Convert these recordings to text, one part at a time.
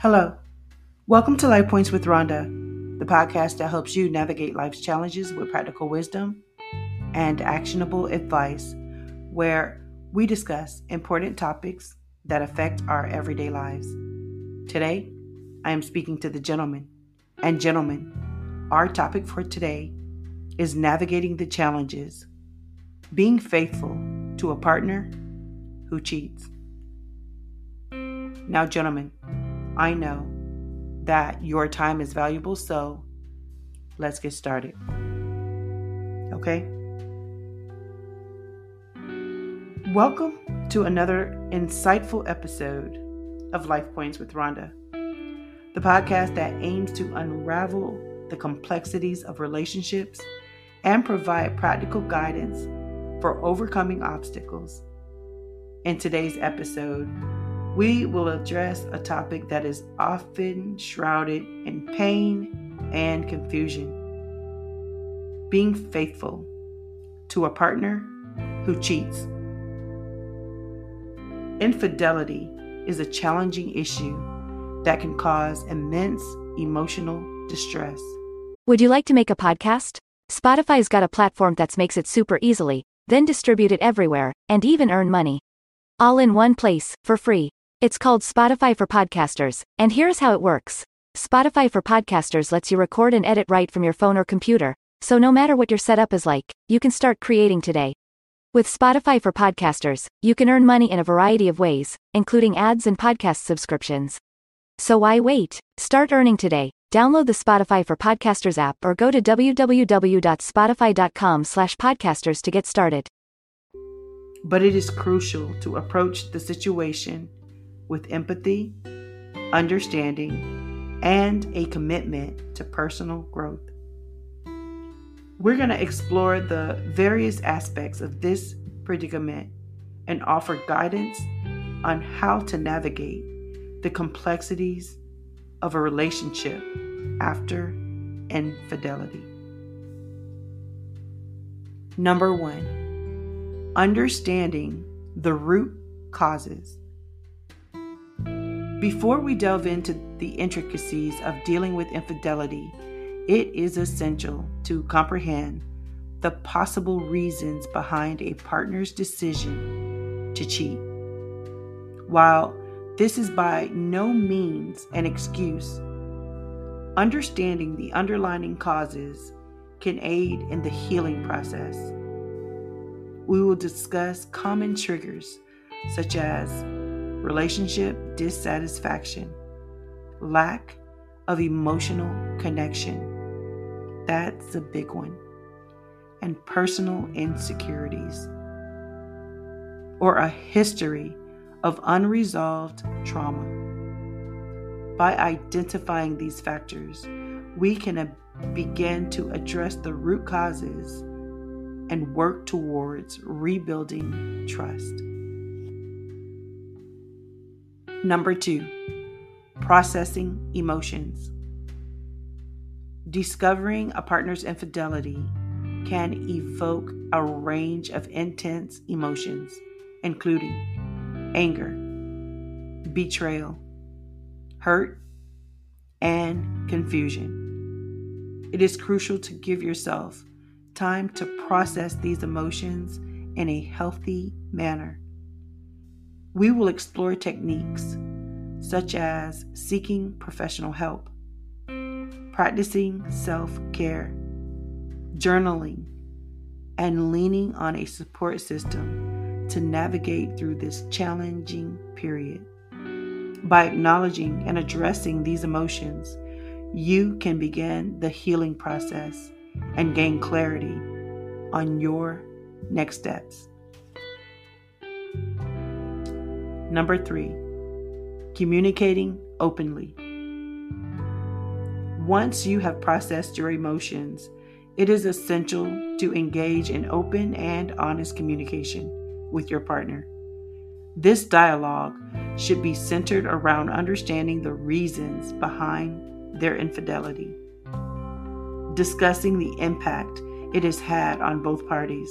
Hello. Welcome to Life Points with Ronda, the podcast that helps you navigate life's challenges with practical wisdom and actionable advice, where we discuss important topics that affect our everyday lives. Today, I am speaking to the gentleman. And, gentlemen, our topic for today is navigating the challenges, being faithful to a partner who cheats. Now, gentlemen, I know that your time is valuable, so let's get started. Okay? Welcome to another insightful episode of Life Points with Ronda, the podcast that aims to unravel the complexities of relationships and provide practical guidance for overcoming obstacles. In today's episode, we will address a topic that is often shrouded in pain and confusion being faithful to a partner who cheats. Infidelity is a challenging issue that can cause immense emotional distress. Would you like to make a podcast? Spotify's got a platform that makes it super easily, then distribute it everywhere, and even earn money. All in one place, for free. It's called Spotify for Podcasters, and here's how it works Spotify for Podcasters lets you record and edit right from your phone or computer, so no matter what your setup is like, you can start creating today. With Spotify for Podcasters, you can earn money in a variety of ways, including ads and podcast subscriptions. So why wait? Start earning today. Download the Spotify for Podcasters app or go to www.spotify.com/podcasters to get started. But it is crucial to approach the situation with empathy, understanding, and a commitment to personal growth. We're going to explore the various aspects of this predicament and offer guidance on how to navigate the complexities of a relationship after infidelity. Number one, understanding the root causes. Before we delve into the intricacies of dealing with infidelity, it is essential to comprehend the possible reasons behind a partner's decision to cheat. While this is by no means an excuse, understanding the underlying causes can aid in the healing process. We will discuss common triggers such as relationship dissatisfaction, lack of emotional connection. That's a big one. And personal insecurities, or a history of unresolved trauma. By identifying these factors, we can begin to address the root causes and work towards rebuilding trust. Number two, processing emotions. Discovering a partner's infidelity can evoke a range of intense emotions, including anger, betrayal, hurt, and confusion. It is crucial to give yourself time to process these emotions in a healthy manner we will explore techniques such as seeking professional help, practicing self care, journaling, and leaning on a support system to navigate through this challenging period. By acknowledging and addressing these emotions, you can begin the healing process and gain clarity on your next steps. Number three, communicating openly. Once you have processed your emotions, it is essential to engage in open and honest communication with your partner. This dialogue should be centered around understanding the reasons behind their infidelity, discussing the impact it has had on both parties,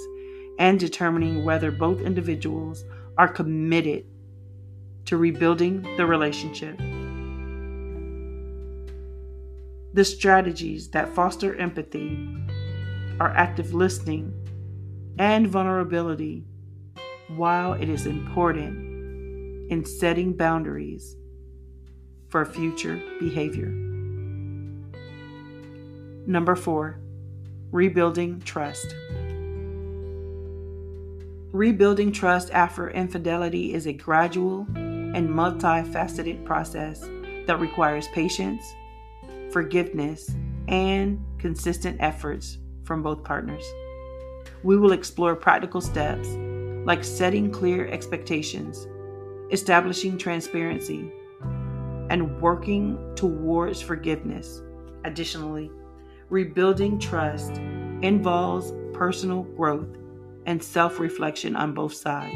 and determining whether both individuals are committed to rebuilding the relationship. The strategies that foster empathy are active listening and vulnerability, while it is important in setting boundaries for future behavior. Number four, rebuilding trust. Rebuilding trust after infidelity is a gradual and multifaceted process that requires patience, forgiveness, and consistent efforts from both partners. We will explore practical steps like setting clear expectations, establishing transparency, and working towards forgiveness. Additionally, rebuilding trust involves personal growth and self reflection on both sides,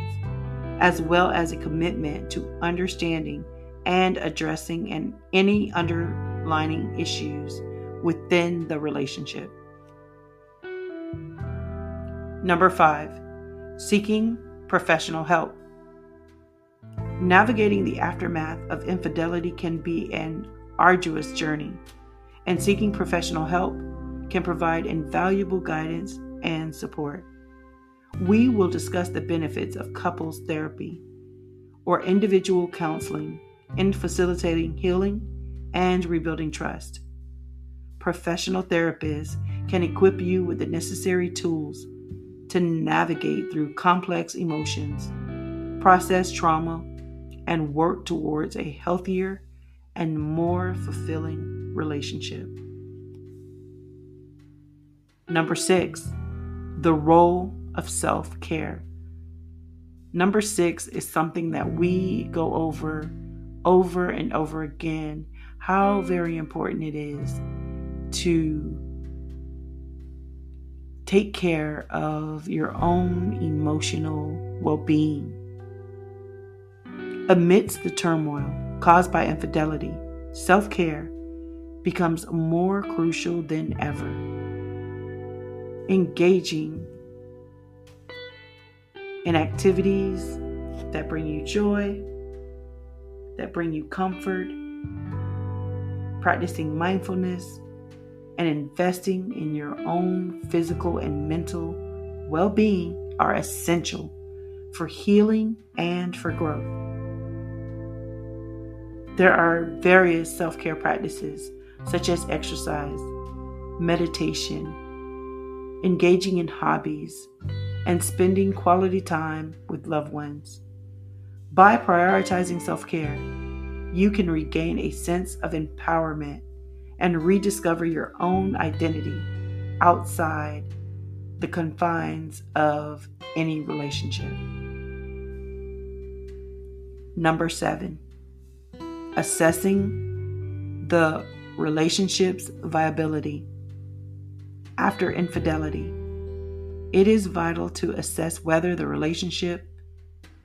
as well as a commitment to understanding and addressing an, any underlying issues within the relationship. Number five, seeking professional help. Navigating the aftermath of infidelity can be an arduous journey, and seeking professional help can provide invaluable guidance and support. We will discuss the benefits of couples therapy or individual counseling in facilitating healing and rebuilding trust. Professional therapists can equip you with the necessary tools to navigate through complex emotions, process trauma, and work towards a healthier and more fulfilling relationship. Number six, the role of self care. Number six is something that we go over over and over again how very important it is to take care of your own emotional well being. Amidst the turmoil caused by infidelity, self care becomes more crucial than ever. Engaging in activities that bring you joy, that bring you comfort, practicing mindfulness, and investing in your own physical and mental well being are essential for healing and for growth. There are various self care practices such as exercise, meditation, engaging in hobbies, and spending quality time with loved ones. By prioritizing self care, you can regain a sense of empowerment and rediscover your own identity outside the confines of any relationship. Number seven, assessing the relationship's viability. After infidelity, it is vital to assess whether the relationship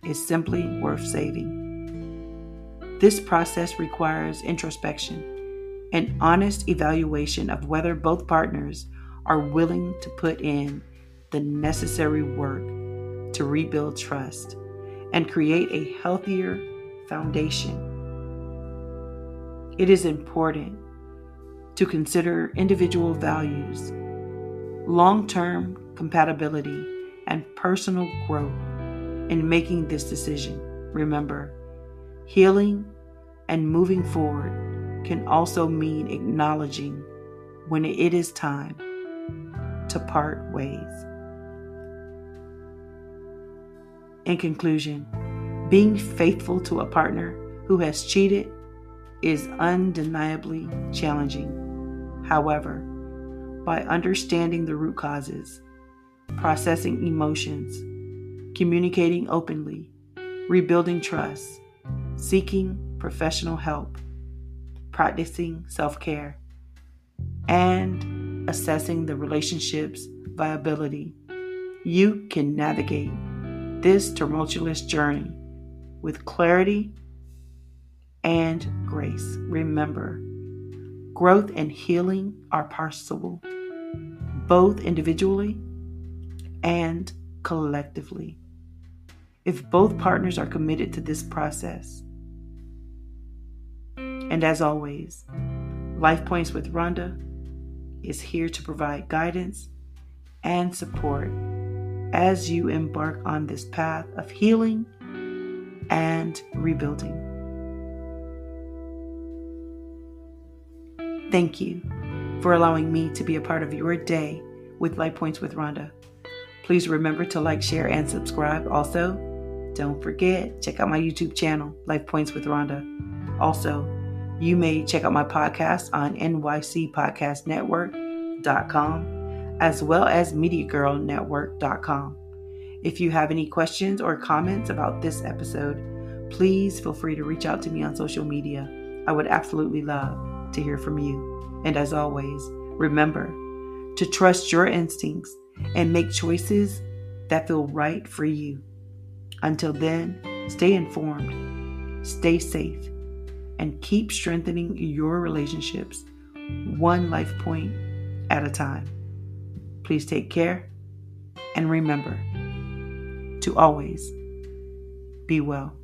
is simply worth saving. This process requires introspection, an honest evaluation of whether both partners are willing to put in the necessary work to rebuild trust and create a healthier foundation. It is important to consider individual values, long term compatibility, and personal growth in making this decision. Remember, healing and moving forward can also mean acknowledging when it is time to part ways. In conclusion, being faithful to a partner who has cheated is undeniably challenging. However, by understanding the root causes, processing emotions, communicating openly, rebuilding trust, seeking professional help, practicing self care, and assessing the relationship's viability, you can navigate this tumultuous journey with clarity and grace. Remember, growth and healing are possible, both individually and collectively. If both partners are committed to this process, and as always, Life Points with Ronda is here to provide guidance and support as you embark on this path of healing and rebuilding. Thank you for allowing me to be a part of your day with Life Points with Ronda. Please remember to like, share, and subscribe. Also, don't forget, check out my YouTube channel, Life Points with Ronda. Also, you may check out my podcast on nycpodcastnetwork.com as well as MediaGirlNetwork.com. If you have any questions or comments about this episode, please feel free to reach out to me on social media. I would absolutely love to hear from you. And as always, remember to trust your instincts and make choices that feel right for you. Until then, stay informed, stay safe, and keep strengthening your relationships one life point at a time. Please take care and remember to always be well.